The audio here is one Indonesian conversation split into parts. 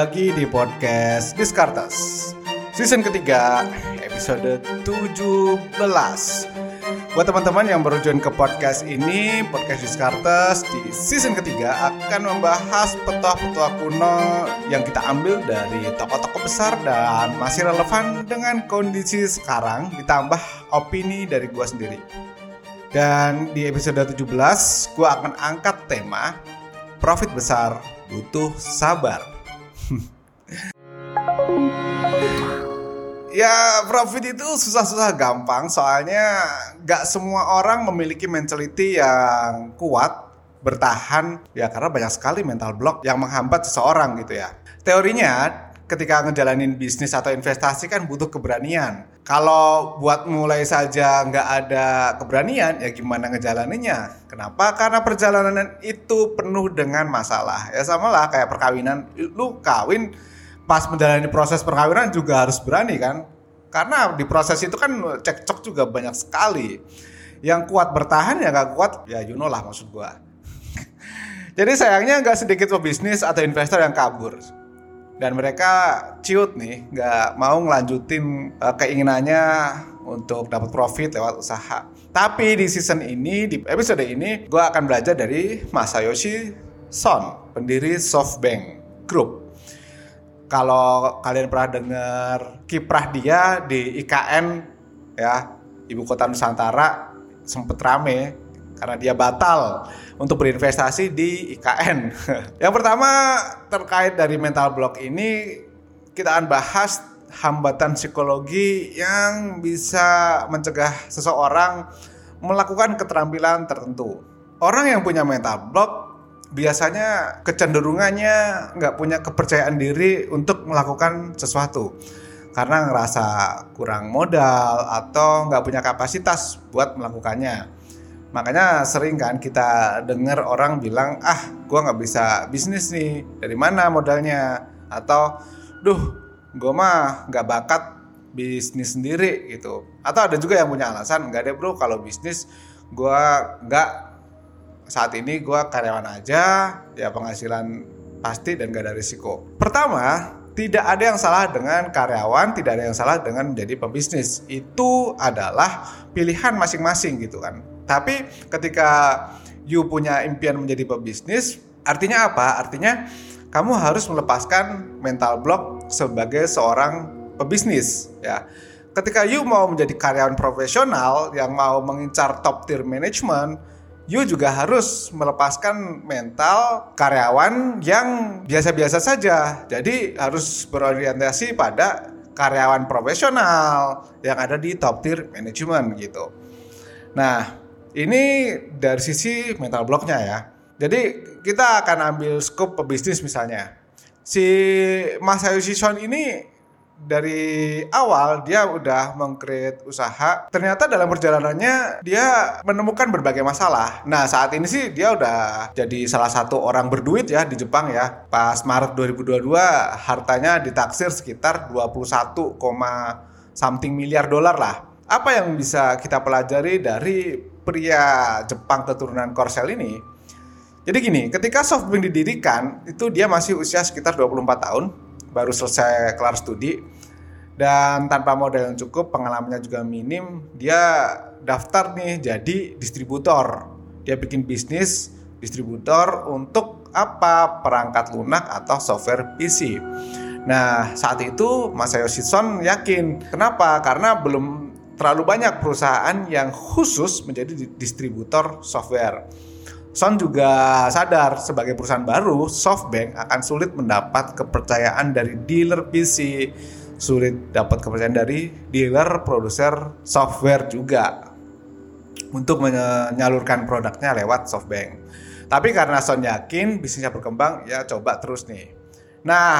lagi di podcast Diskartes. Season ketiga, episode 17 Buat teman-teman yang baru join ke podcast ini Podcast Diskartes di season ketiga akan membahas petua-petua kuno Yang kita ambil dari tokoh-tokoh besar dan masih relevan dengan kondisi sekarang Ditambah opini dari gua sendiri. Dan di episode 17, gua akan angkat tema Profit besar butuh sabar Ya profit itu susah-susah gampang soalnya gak semua orang memiliki mentality yang kuat bertahan ya karena banyak sekali mental block yang menghambat seseorang gitu ya. Teorinya ketika ngejalanin bisnis atau investasi kan butuh keberanian. Kalau buat mulai saja nggak ada keberanian, ya gimana ngejalaninnya? Kenapa? Karena perjalanan itu penuh dengan masalah. Ya sama lah kayak perkawinan. Lu kawin pas menjalani proses perkawinan juga harus berani kan karena di proses itu kan cekcok juga banyak sekali yang kuat bertahan ya nggak kuat ya you know lah maksud gua jadi sayangnya nggak sedikit pebisnis atau investor yang kabur dan mereka ciut nih nggak mau ngelanjutin uh, keinginannya untuk dapat profit lewat usaha. Tapi di season ini di episode ini gua akan belajar dari Masayoshi Son pendiri SoftBank Group. Kalau kalian pernah dengar kiprah dia di IKN ya ibu kota Nusantara sempet rame karena dia batal untuk berinvestasi di IKN. Yang pertama terkait dari mental block ini kita akan bahas hambatan psikologi yang bisa mencegah seseorang melakukan keterampilan tertentu. Orang yang punya mental block biasanya kecenderungannya nggak punya kepercayaan diri untuk melakukan sesuatu karena ngerasa kurang modal atau nggak punya kapasitas buat melakukannya. Makanya sering kan kita dengar orang bilang, ah gue nggak bisa bisnis nih, dari mana modalnya? Atau, duh gue mah nggak bakat bisnis sendiri gitu. Atau ada juga yang punya alasan, nggak deh bro kalau bisnis gue nggak saat ini gue karyawan aja ya penghasilan pasti dan gak ada risiko pertama tidak ada yang salah dengan karyawan, tidak ada yang salah dengan menjadi pebisnis. Itu adalah pilihan masing-masing gitu kan. Tapi ketika you punya impian menjadi pebisnis, artinya apa? Artinya kamu harus melepaskan mental block sebagai seorang pebisnis ya. Ketika you mau menjadi karyawan profesional yang mau mengincar top tier management, you juga harus melepaskan mental karyawan yang biasa-biasa saja. Jadi harus berorientasi pada karyawan profesional yang ada di top tier management gitu. Nah, ini dari sisi mental blocknya ya. Jadi kita akan ambil scope pebisnis misalnya. Si Mas Ayu Sison ini dari awal dia udah mengcreate usaha ternyata dalam perjalanannya dia menemukan berbagai masalah nah saat ini sih dia udah jadi salah satu orang berduit ya di Jepang ya pas Maret 2022 hartanya ditaksir sekitar 21, something miliar dolar lah apa yang bisa kita pelajari dari pria Jepang keturunan Korsel ini jadi gini, ketika SoftBank didirikan, itu dia masih usia sekitar 24 tahun baru selesai kelar studi dan tanpa modal yang cukup pengalamannya juga minim dia daftar nih jadi distributor. Dia bikin bisnis distributor untuk apa? Perangkat lunak atau software PC nah saat itu Mas Son yakin. Kenapa? Karena belum terlalu banyak perusahaan yang khusus menjadi distributor software Son juga sadar sebagai perusahaan baru, SoftBank akan sulit mendapat kepercayaan dari dealer PC, sulit dapat kepercayaan dari dealer produser software juga untuk menyalurkan produknya lewat SoftBank. Tapi karena Son yakin bisnisnya berkembang, ya coba terus nih. Nah,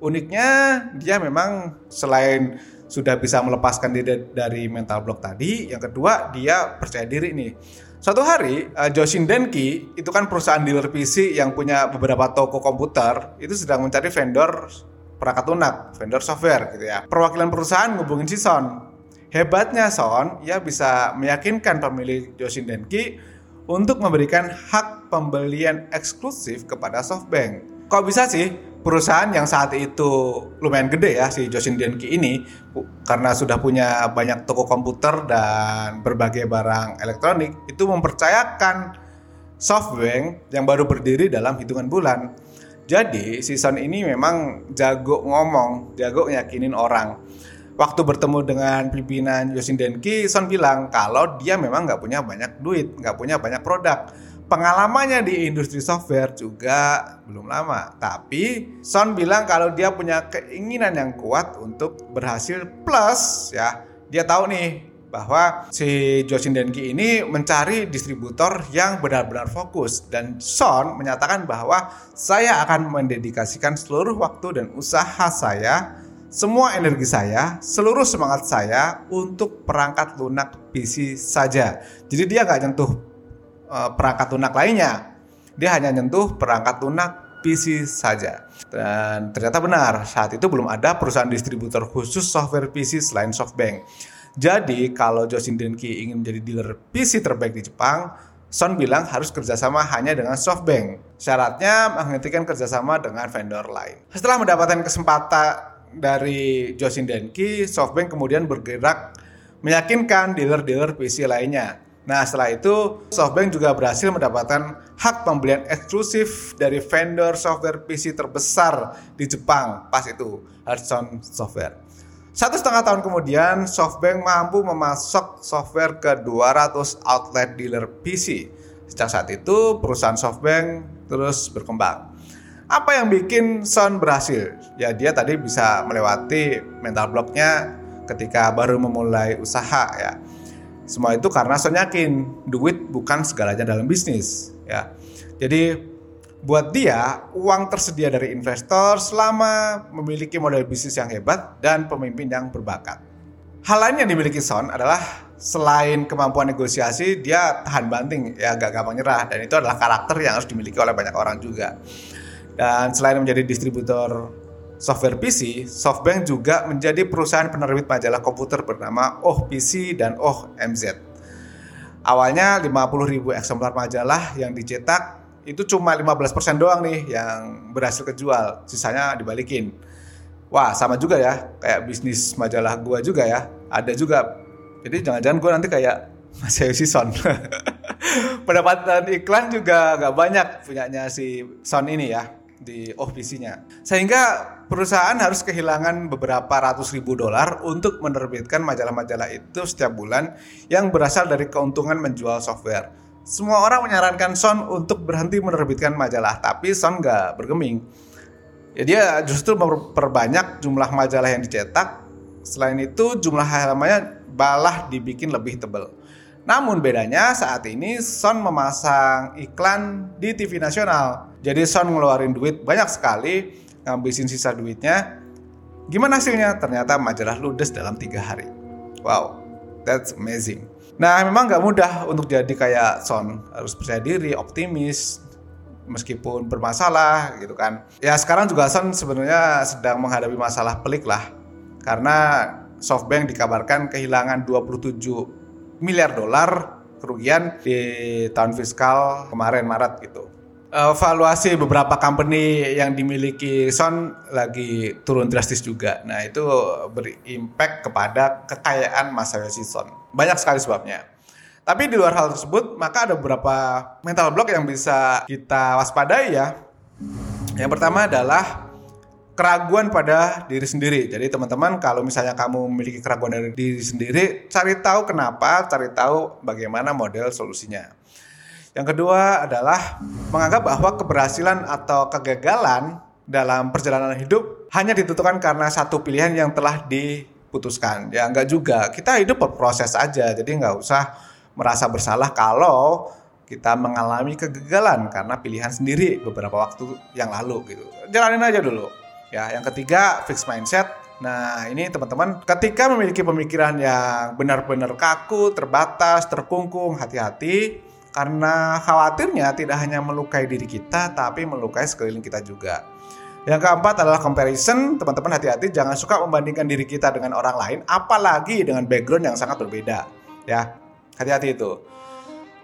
uniknya dia memang selain sudah bisa melepaskan diri dari mental block tadi, yang kedua dia percaya diri nih Suatu hari, uh, Joshin Denki itu kan perusahaan dealer PC yang punya beberapa toko komputer itu sedang mencari vendor perangkat lunak, vendor software gitu ya. Perwakilan perusahaan ngubungin si Son. Hebatnya Son, ia bisa meyakinkan pemilik Joshin Denki untuk memberikan hak pembelian eksklusif kepada SoftBank. Kok bisa sih? Perusahaan yang saat itu lumayan gede ya si Josin Denki ini karena sudah punya banyak toko komputer dan berbagai barang elektronik itu mempercayakan SoftBank yang baru berdiri dalam hitungan bulan. Jadi si Son ini memang jago ngomong, jago nyakinin orang. Waktu bertemu dengan pimpinan Yosin Denki, Son bilang kalau dia memang nggak punya banyak duit, nggak punya banyak produk pengalamannya di industri software juga belum lama. Tapi Son bilang kalau dia punya keinginan yang kuat untuk berhasil plus ya. Dia tahu nih bahwa si Joshin Denki ini mencari distributor yang benar-benar fokus dan Son menyatakan bahwa saya akan mendedikasikan seluruh waktu dan usaha saya semua energi saya, seluruh semangat saya untuk perangkat lunak PC saja. Jadi dia nggak nyentuh perangkat lunak lainnya. Dia hanya nyentuh perangkat lunak PC saja. Dan ternyata benar, saat itu belum ada perusahaan distributor khusus software PC selain SoftBank. Jadi kalau Josin Denki ingin menjadi dealer PC terbaik di Jepang, Son bilang harus kerjasama hanya dengan SoftBank. Syaratnya menghentikan kerjasama dengan vendor lain. Setelah mendapatkan kesempatan dari Josin Denki, SoftBank kemudian bergerak meyakinkan dealer-dealer PC lainnya. Nah setelah itu SoftBank juga berhasil mendapatkan hak pembelian eksklusif dari vendor software PC terbesar di Jepang pas itu Hudson Software. Satu setengah tahun kemudian SoftBank mampu memasok software ke 200 outlet dealer PC. Sejak saat itu perusahaan SoftBank terus berkembang. Apa yang bikin Son berhasil? Ya dia tadi bisa melewati mental blocknya ketika baru memulai usaha ya semua itu karena saya yakin duit bukan segalanya dalam bisnis, ya. Jadi buat dia uang tersedia dari investor selama memiliki model bisnis yang hebat dan pemimpin yang berbakat. Hal lain yang dimiliki Son adalah selain kemampuan negosiasi, dia tahan banting, ya gak gampang nyerah dan itu adalah karakter yang harus dimiliki oleh banyak orang juga. Dan selain menjadi distributor software PC, SoftBank juga menjadi perusahaan penerbit majalah komputer bernama Oh PC dan Oh MZ. Awalnya 50 ribu eksemplar majalah yang dicetak itu cuma 15% doang nih yang berhasil kejual, sisanya dibalikin. Wah, sama juga ya, kayak bisnis majalah gua juga ya. Ada juga. Jadi jangan-jangan gua nanti kayak Mas si Son. Pendapatan iklan juga gak banyak punyanya si Son ini ya di ofisinya. Sehingga perusahaan harus kehilangan beberapa ratus ribu dolar untuk menerbitkan majalah-majalah itu setiap bulan yang berasal dari keuntungan menjual software. Semua orang menyarankan Son untuk berhenti menerbitkan majalah, tapi Son nggak bergeming. Ya dia justru memperbanyak jumlah majalah yang dicetak. Selain itu jumlah halamannya balah dibikin lebih tebal. Namun bedanya saat ini Son memasang iklan di TV nasional. Jadi Son ngeluarin duit banyak sekali, ngabisin sisa duitnya. Gimana hasilnya? Ternyata majalah ludes dalam tiga hari. Wow, that's amazing. Nah memang nggak mudah untuk jadi kayak Son. Harus percaya diri, optimis, meskipun bermasalah gitu kan. Ya sekarang juga Son sebenarnya sedang menghadapi masalah pelik lah. Karena SoftBank dikabarkan kehilangan 27 miliar dolar kerugian di tahun fiskal kemarin Maret gitu. Evaluasi beberapa company yang dimiliki Son lagi turun drastis juga. Nah itu berimpact kepada kekayaan Masayoshi Son. Banyak sekali sebabnya. Tapi di luar hal tersebut, maka ada beberapa mental block yang bisa kita waspadai ya. Yang pertama adalah keraguan pada diri sendiri. Jadi teman-teman kalau misalnya kamu memiliki keraguan dari diri sendiri, cari tahu kenapa, cari tahu bagaimana model solusinya. Yang kedua adalah menganggap bahwa keberhasilan atau kegagalan dalam perjalanan hidup hanya ditentukan karena satu pilihan yang telah diputuskan. Ya enggak juga. Kita hidup berproses aja. Jadi nggak usah merasa bersalah kalau kita mengalami kegagalan karena pilihan sendiri beberapa waktu yang lalu gitu. Jalanin aja dulu Ya, yang ketiga fixed mindset. Nah, ini teman-teman, ketika memiliki pemikiran yang benar-benar kaku, terbatas, terkungkung, hati-hati karena khawatirnya tidak hanya melukai diri kita, tapi melukai sekeliling kita juga. Yang keempat adalah comparison. Teman-teman hati-hati jangan suka membandingkan diri kita dengan orang lain, apalagi dengan background yang sangat berbeda. Ya, hati-hati itu.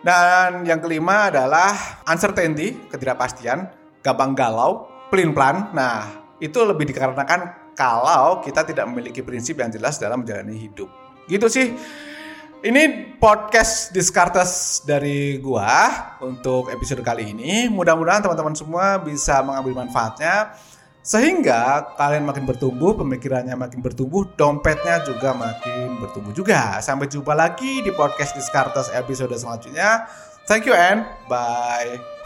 Dan yang kelima adalah uncertainty, ketidakpastian, gampang galau, pelin-pelan. Nah, itu lebih dikarenakan kalau kita tidak memiliki prinsip yang jelas dalam menjalani hidup. Gitu sih. Ini podcast Discartes dari gua untuk episode kali ini. Mudah-mudahan teman-teman semua bisa mengambil manfaatnya sehingga kalian makin bertumbuh, pemikirannya makin bertumbuh, dompetnya juga makin bertumbuh juga. Sampai jumpa lagi di podcast Discartes episode selanjutnya. Thank you and bye.